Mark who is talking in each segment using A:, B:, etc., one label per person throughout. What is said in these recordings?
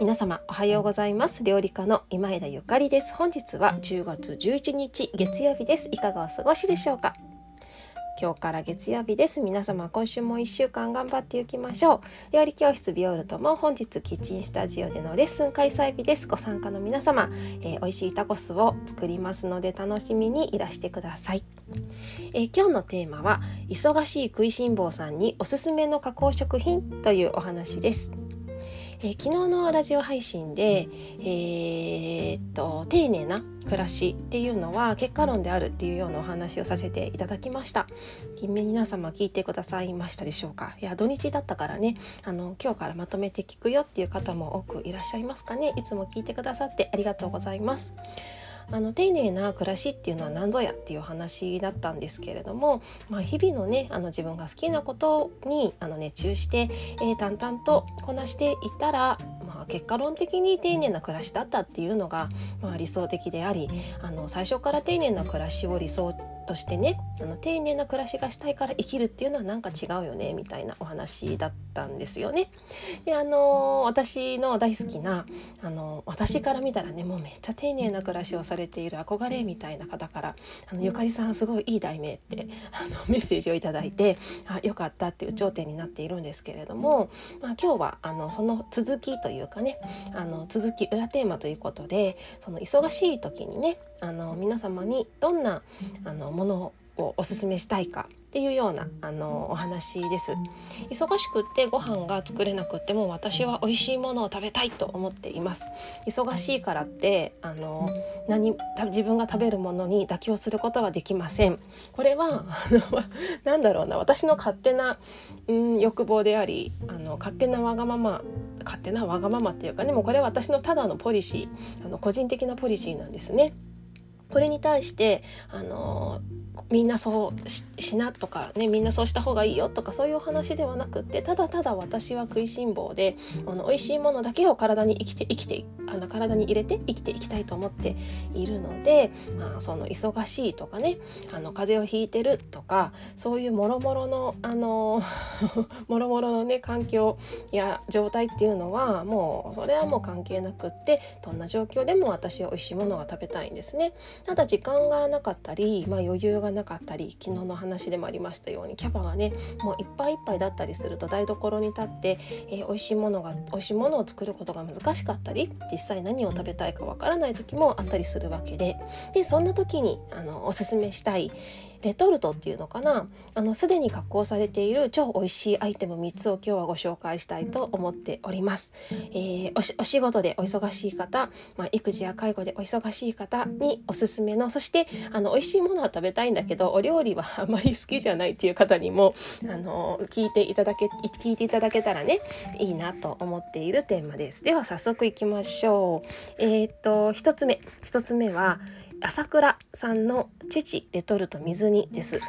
A: 皆様おはようございます。料理家の今枝ゆかりです。本日は10月11日月曜日です。いかがお過ごしでしょうか？今日から月曜日です。皆様今週も1週間頑張っていきましょう。料理教室ビオルトも本日キッチンスタジオでのレッスン開催日です。ご参加の皆様、えー、美味しいタコスを作りますので楽しみにいらしてください。えー、今日のテーマは忙しい食いしん坊さんにおすすめの加工食品というお話です。えー、昨日のラジオ配信で、えー、っと丁寧な暮らしっていうのは結果論であるっていうようなお話をさせていただきました。皆様聞いてくださいましたでしょうか？いや土日だったからね。あの今日からまとめて聞くよっていう方も多くいらっしゃいますかね。いつも聞いてくださってありがとうございます。あの丁寧な暮らしっていうのは何ぞやっていう話だったんですけれども、まあ、日々のねあの自分が好きなことにあの熱中して、えー、淡々とこなしていったら、まあ、結果論的に丁寧な暮らしだったっていうのが、まあ、理想的でありあの最初から丁寧な暮らしを理想としてねあの丁寧な暮らしがしたいから生きるっていうのはなんか違うよねみたいなお話だったんですよね。であの私の大好きなあの私から見たらねもうめっちゃ丁寧な暮らしをされている憧れみたいな方から「あのゆかりさんすごいいい題名」ってあのメッセージを頂いてあよかったっていう頂点になっているんですけれども、まあ、今日はあのその続きというかねあの続き裏テーマということでその忙しい時にねあの皆様にどんなあのものをおすすめしたいかっていうようなあのお話です。忙しくってご飯が作れなくても私は美味しいものを食べたいと思っています。忙しいからってあの何自分が食べるものに妥協することはできません。これは なんだろうな。私の勝手な、うん、欲望でありあの勝手なわがまま勝手なわがままっていうかねもうこれは私のただのポリシーあの個人的なポリシーなんですね。これに対してあのみんなそうしなとかねみんなそうした方がいいよとかそういうお話ではなくってただただ私は食いしん坊であの美味しいものだけを体に生きて生きてあの体に入れて生きていきたいと思っているので、まあ、その忙しいとかねあの風邪をひいてるとかそういうもろもろのあの もろもろのね環境や状態っていうのはもうそれはもう関係なくってどんな状況でも私は美味しいものが食べたいんですね。ただ時間がなかったり、まあ、余裕がなかったり昨日の話でもありましたようにキャバがねもういっぱいいっぱいだったりすると台所に立って、えー、美味しいものが美味しいものを作ることが難しかったり実際何を食べたいかわからない時もあったりするわけで。でそんな時にあのおすすめしたいレトルトっていうのかな？あのすでに加工されている超美味しいアイテム3つを今日はご紹介したいと思っております。えー、おお仕事でお忙しい方、まあ、育児や介護でお忙しい方におすすめのそしてあの美味しいものは食べたいんだけどお料理はあまり好きじゃないっていう方にもあの聞いていただけ聞いていただけたらねいいなと思っているテーマです。では早速いきましょう。えー、っと1つ目1つ目は朝倉さんの父レトルト水煮です。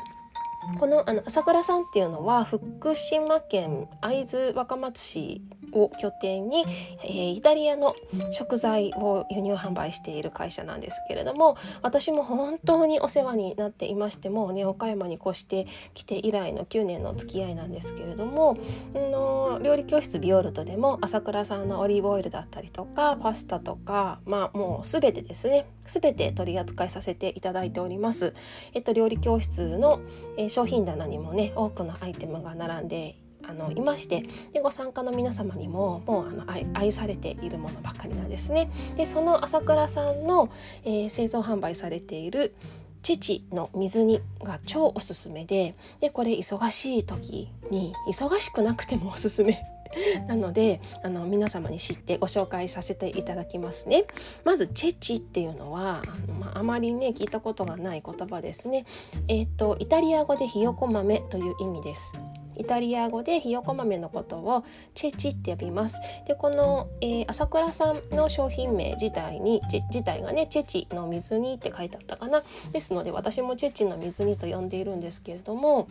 A: このあの朝倉さんっていうのは福島県会津若松市を拠点に、えー、イタリアの食材を輸入販売している会社なんですけれども私も本当にお世話になっていましてもね岡山に越してきて以来の9年の付き合いなんですけれどもの料理教室ビオルトでも朝倉さんのオリーブオイルだったりとかパスタとかまあもう全てですね全て取り扱いさせていただいております。えっと料理教室の、えー、商品棚にもね多くのアイテムが並んであのいましてでご参加の皆様にももうあの愛愛されているものばっかりなんですね。でその朝倉さんの、えー、製造販売されている父の水煮が超おすすめででこれ忙しい時に忙しくなくてもおすすめ なのであの皆様に知ってご紹介させていただきますね。まずチェチっていうのはあの、まあ、まりね聞いたことがない言葉ですね。えっ、ー、とイタリア語でひよこ豆という意味です。イタリア語でひよこ豆のことをチェチって呼びますでこの、えー、朝倉さんの商品名自体に自体がねチェチの水煮って書いてあったかなですので私もチェチの水煮と呼んでいるんですけれども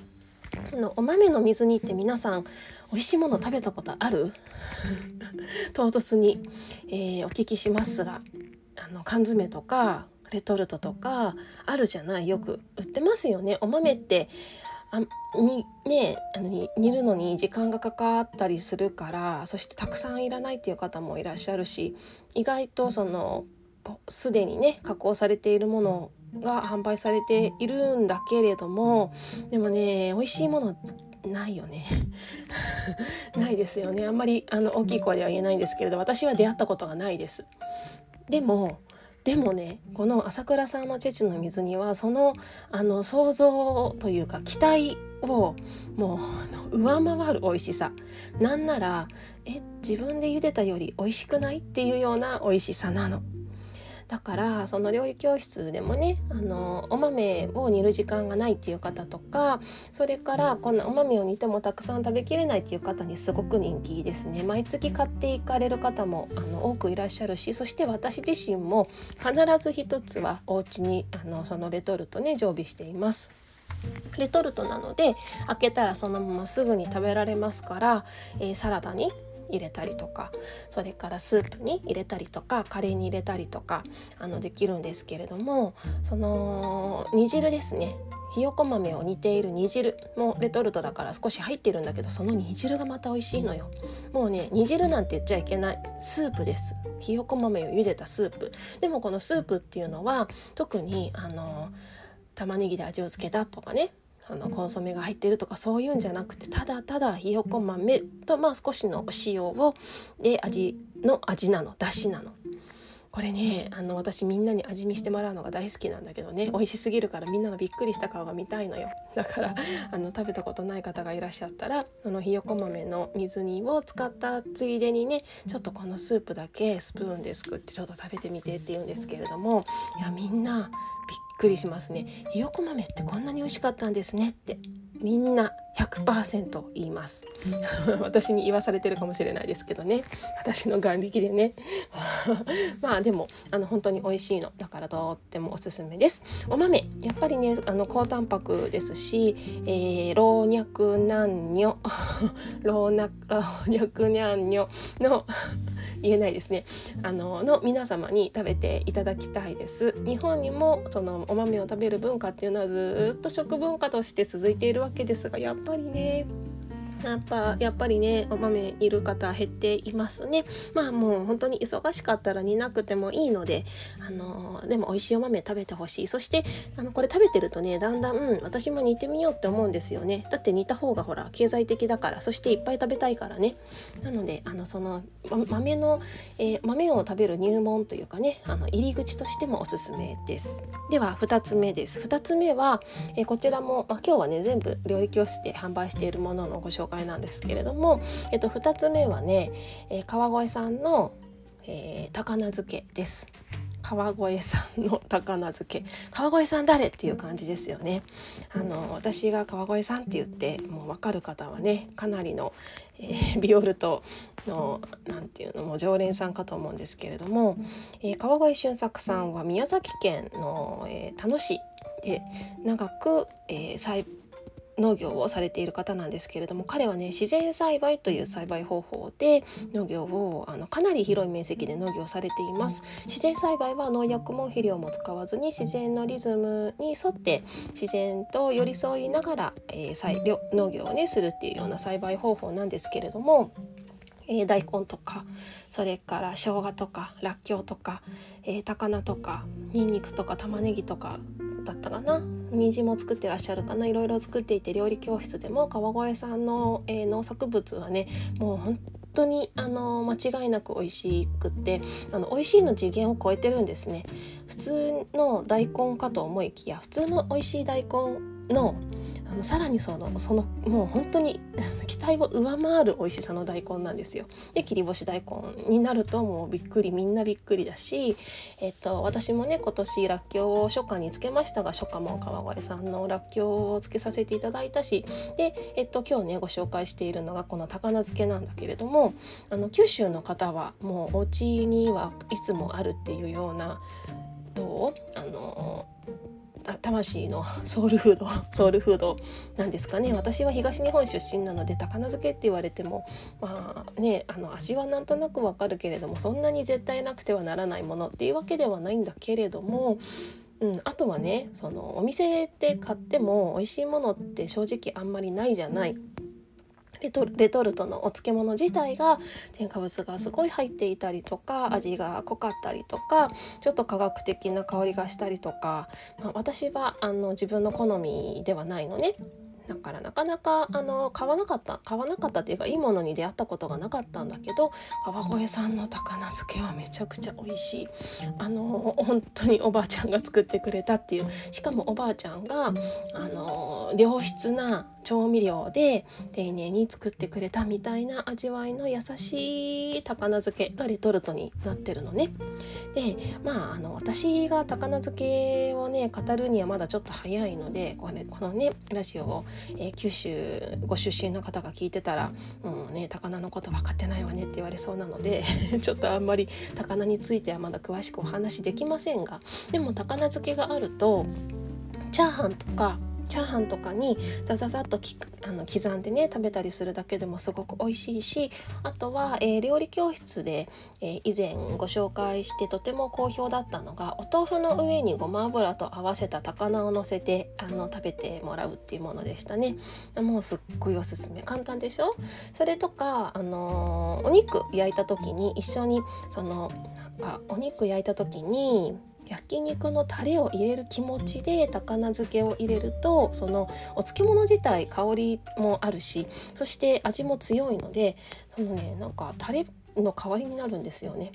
A: のお豆の水煮って皆さん美味しいもの食べたことある？唐突に、えー、お聞きしますがあの缶詰とかレトルトとかあるじゃない？よく売ってますよね。お豆ってあにねあの煮るのに時間がかかったりするからそしてたくさんいらないっていう方もいらっしゃるし意外とそのすでにね加工されているものが販売されているんだけれどもでもね美味しいものないよね。ないですよね。あんまりあの大きい声では言えないんですけれど私は出会ったことがないです。でもでもねこの朝倉さんのチェチの水にはそのあの想像というか期待をもう上回る美味しさ。なんならえ自分で茹でたより美味しくないっていうような美味しさなの。だからその料理教室でもねあのお豆を煮る時間がないっていう方とかそれからこん。なお豆を煮てもたくさん食べきれないっていう方にすごく人気ですね。毎月買っていかれる方もあの多くいらっしゃるしそして私自身も必ず一つはお家にあのそのレトルトね常備しています。レトルトなので開けたらそのまますぐに食べられますから、えー、サラダに入れたりとかそれからスープに入れたりとかカレーに入れたりとかあのできるんですけれどもその煮汁ですね。ひよこ豆を煮ている煮汁もレトルトだから少し入ってるんだけどその煮汁がまた美味しいのよ。もうね煮汁なんて言っちゃいけないスープです。ひよこ豆を茹でたスープ。でもこのスープっていうのは特にあの玉ねぎで味をつけたとかねあのコンソメが入ってるとかそういうんじゃなくてただただひよこ豆とまあ少しのお塩をで味の味なのだしなの。これねあの私みんなに味見してもらうのが大好きなんだけどね美味しすぎるからみんなのびっくりした顔が見たいのよ。だからあの食べたことない方がいらっしゃったらあのひよこ豆の水煮を使ったついでにねちょっとこのスープだけスプーンですくってちょっと食べてみてって言うんですけれどもいやみんなびっくりしますね。ひよこ豆ってこんなに美味しかったんですねってみんな100%言います。私に言わされてるかもしれないですけどね。私の眼力でね。まあでもあの本当に美味しいの。だからとってもおすすめです。お豆やっぱりねあの高タンパクですし、えー、老若男女 老若老若男女の言えないですね。あのの皆様に食べていただきたいです。日本にもそのお豆を食べる文化っていうのはずっと食文化として続いているわけですがやっぱりねやっぱやっぱりねお豆いる方減っていますね。まあもう本当に忙しかったら煮なくてもいいのであのでも美味しいお豆食べてほしい。そしてあのこれ食べてるとねだんだん、うん、私も煮てみようって思うんですよね。だって煮た方がほら経済的だからそしていっぱい食べたいからね。なのであのその豆の、えー、豆を食べる入門というかねあの入り口としてもおすすめです。では2つ目です。2つ目は、えー、こちらも、まあ、今日はね全部料理教室で販売しているもののご紹介介なんですけれども、えっと、2つ目はね、えー、川越さんの、えー、高菜漬けです。川越さんの 高菜漬け川越さん誰っていう感じですよねあの私が川越さんって言ってもう分かる方はねかなりの、えー、ビオルトの何ていうのも常連さんかと思うんですけれども、えー、川越俊作さんは宮崎県の、えー、田野市で長く、えー、栽農業をされている方なんですけれども彼はね自然栽培という栽培方法で農業をあのかなり広い面積で農業されています。自然栽培は農薬も肥料も使わずに自然のリズムに沿って自然と寄り添いながら、えー、農業をねするっていうような栽培方法なんですけれどもえー、大根とかそれから生姜とからっきょうとか、えー、高菜とかにんにくとか玉ねぎとかだったかな？人参も作ってらっしゃるかな？いろいろ作っていて料理教室でも川越さんの、えー、農作物はねもう本当にあの間違いなく美味しくってあの美味しいの次元を超えてるんですね。普通の大根かと思いきや普通の美味しい大根のあのさらにそのそのもう本当に 期待を上回る美味しさの大根なんですよ。で切り干し大根になるともうびっくりみんなびっくりだし、えっと、私もね今年らっきょうを初夏につけましたが初夏も川越さんのらっきょうをつけさせていただいたしで、えっと、今日ねご紹介しているのがこの高菜漬けなんだけれどもあの九州の方はもうお家にはいつもあるっていうようなどう？あの魂のソウルフードソウルフードなんですかね。私は東日本出身なので高菜漬けって言われてもまあねあの味はなんとなくわかるけれどもそんなに絶対なくてはならないものっていうわけではないんだけれどもうん、あとはねそのお店で買っても美味しいものって正直あんまりないじゃない。レトレトルトのお漬物自体が添加物がすごい入っていたりとか味が濃かったりとかちょっと科学的な香りがしたりとか、まあ、私はあの自分の好みではないのね。だからなかなかあの買わなかった買わなかったっていうかいいものに出会ったことがなかったんだけど川越さんの高菜漬けはめちゃくちゃ美味しいあの本当におばあちゃんが作ってくれたっていうしかもおばあちゃんがあの良質な調味料で丁寧に作ってくれたみたいな味わいの優しい高菜漬けがレトルトになってるのね。でまああの私が高菜漬けをね語るにはまだちょっと早いのでこれ、このねラジオをえー、九州ご出身の方が聞いてたら「もうね高菜のこと分かってないわね」って言われそうなので ちょっとあんまり高菜についてはまだ詳しくお話できませんがでも高菜漬けがあるとチャーハンとかチャーハンとかにザザザッときあの刻んでね食べたりするだけでもすごく美味しいしあとは、えー、料理教室で、えー、以前ご紹介してとても好評だったのがお豆腐の上にごま油と合わせた高菜をのせてあの食べてもらうっていうものでしたね。もうすっごいおすすめ。簡単でしょ？それとか、あのー、お肉焼いた時に一緒にそのなんかお肉焼いた時に焼肉のタレを入れる気持ちで高菜漬けを入れるとそのお漬物自体香りもあるしそして味も強いのでそのねなんかタレの代わりになるんですよね。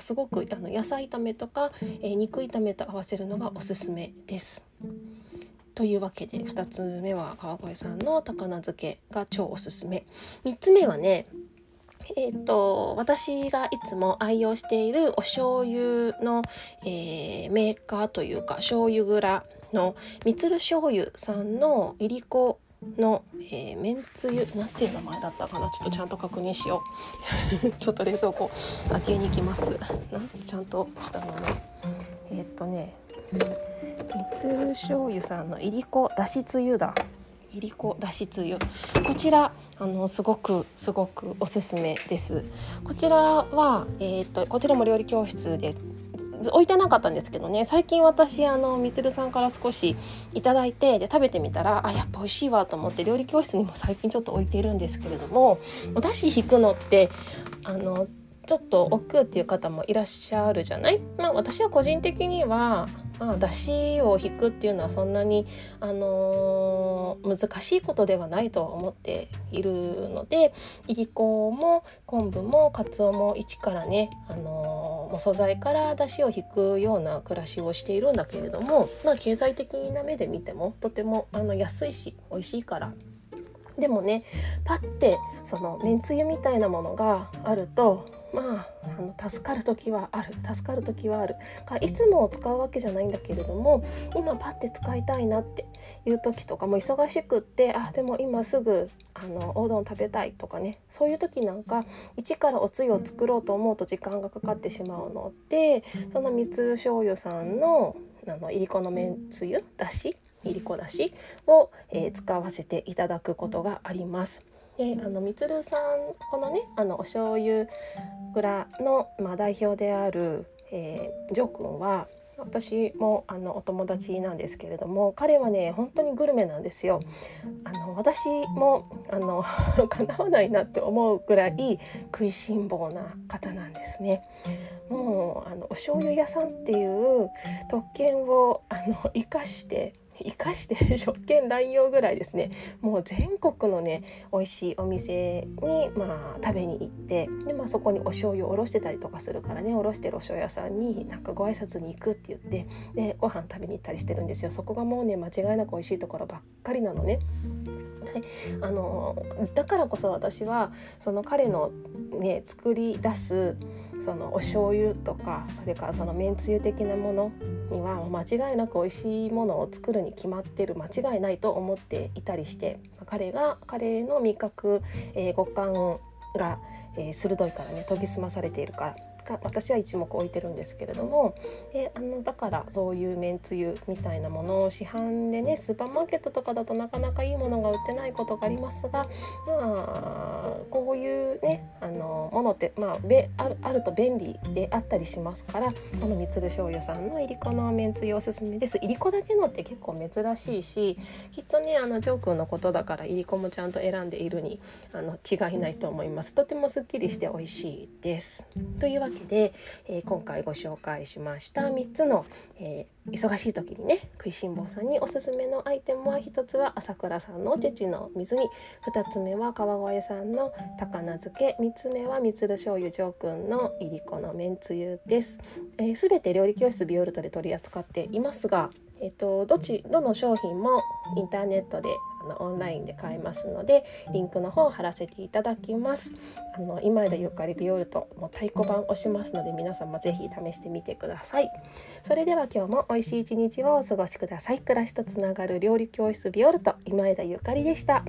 A: すごくあの野菜炒めとか、えー、肉炒めと合わせるのがおすすめです。というわけで2つ目は川越さんの高菜漬けが超おすすめ。3つ目はねえーと、私がいつも愛用しているお醤油の、えー、メーカーというか醤油蔵のみつる醤油さんのいりこの、えー、めんつゆなんていう名前だったかな？ちょっとちゃんと確認しよう。ちょっと冷蔵庫開けに行きます。なんちゃんとしたのねえっ、とねみつる醤油さんのいりこだしつゆだ。いりこだしつゆこちらあのすごくすごくおすすめです。こちらはえっ、ー、とこちらも料理教室で置いてなかったんですけどね。最近私あのみつるさんから少しいただいてで食べてみたらあやっぱ美味しいわと思って料理教室にも最近ちょっと置いているんですけれどもお出汁引くのってあのちょっと億劫っていう方もいらっしゃるじゃない？まあ私は個人的にはまあ、出汁を引くっていうのはそんなに、あのー、難しいことではないと思っているのでいりこも昆布もかつおも一からね、あのー、素材から出汁を引くような暮らしをしているんだけれども、まあ、経済的な目で見てもとてもあの安いし美味しいから。でもねパッてそのめんつゆみたいなものがあるとまああの助かる時はある。助かる時はある。かいつも使うわけじゃないんだけれども今パッて使いたいなっていう時とかも忙しくってあでも今すぐあのおうどん食べたいとかね。そういう時なんか一からおつゆを作ろうと思うと時間がかかってしまうのでその三つ醤油さんのあのいりこのめんつゆだしいりこだしを、えー、使わせていただくことがあります。であのみつるさんこのねあのお醤油蔵の、まあ、代表である、えー、ジョー君は私もあのお友達なんですけれども彼はね本当にグルメなんですよ。あの私もあの 叶わないなって思うぐらい食いしん坊な方なんですね。もうあのお醤油屋さんっていう特権をあの生かして生かして食券乱用ぐらいですねもう全国のね美味しいお店に、まあ、食べに行ってで、まあ、そこにお醤油をおろしてたりとかするからねおろしてるお醤油屋さんになんかご挨拶に行くって言ってでご飯食べに行ったりしてるんですよそこがもうね間違いなく美味しいところばっかりなのね。はい、あのだからこそ私はその彼のね作り出すそのお醤油とかそれからそのめんつゆ的なものには間違いなく美味しいものを作るに決まってる間違いないと思っていたりして彼が彼の味覚、えー、五感が、えー、鋭いからね研ぎ澄まされているから私は一目置いてるんですけれどもであのだからそういうめんつゆみたいなものを市販でねスーパーマーケットとかだとなかなかいいものが売ってないことがありますがまあこういうねあのものって、まあ、べあるあると便利であったりしますからこのみつる醤油さんのいりこのめんつゆおすすめです。いりこだけのって結構珍しいしきっとねあのジョー君のことだからいりこもちゃんと選んでいるにあの違いないと思います。とてもすっきりして美味しいです。というわけけで、えー、今回ご紹介しました3つの、えー、忙しい時にね食いしん坊さんにおすすめのアイテムは1つは朝倉さんの父の水煮2つ目は川越さんの高菜漬け3つ目はみつる醤油上君のいりこのめんつゆです。えー、全て料理教室ビオルトで取り扱っていますがえっと、どっちどの商品もインターネットでのオンラインで買えますのでリンクの方を貼らせていただきます。あの今枝ゆかりビオルトもう太鼓判押しますので皆様ぜひ試してみてください。それでは今日も美味しい一日をお過ごしください。暮らしとつながる料理教室ビオルト今枝ゆかりでした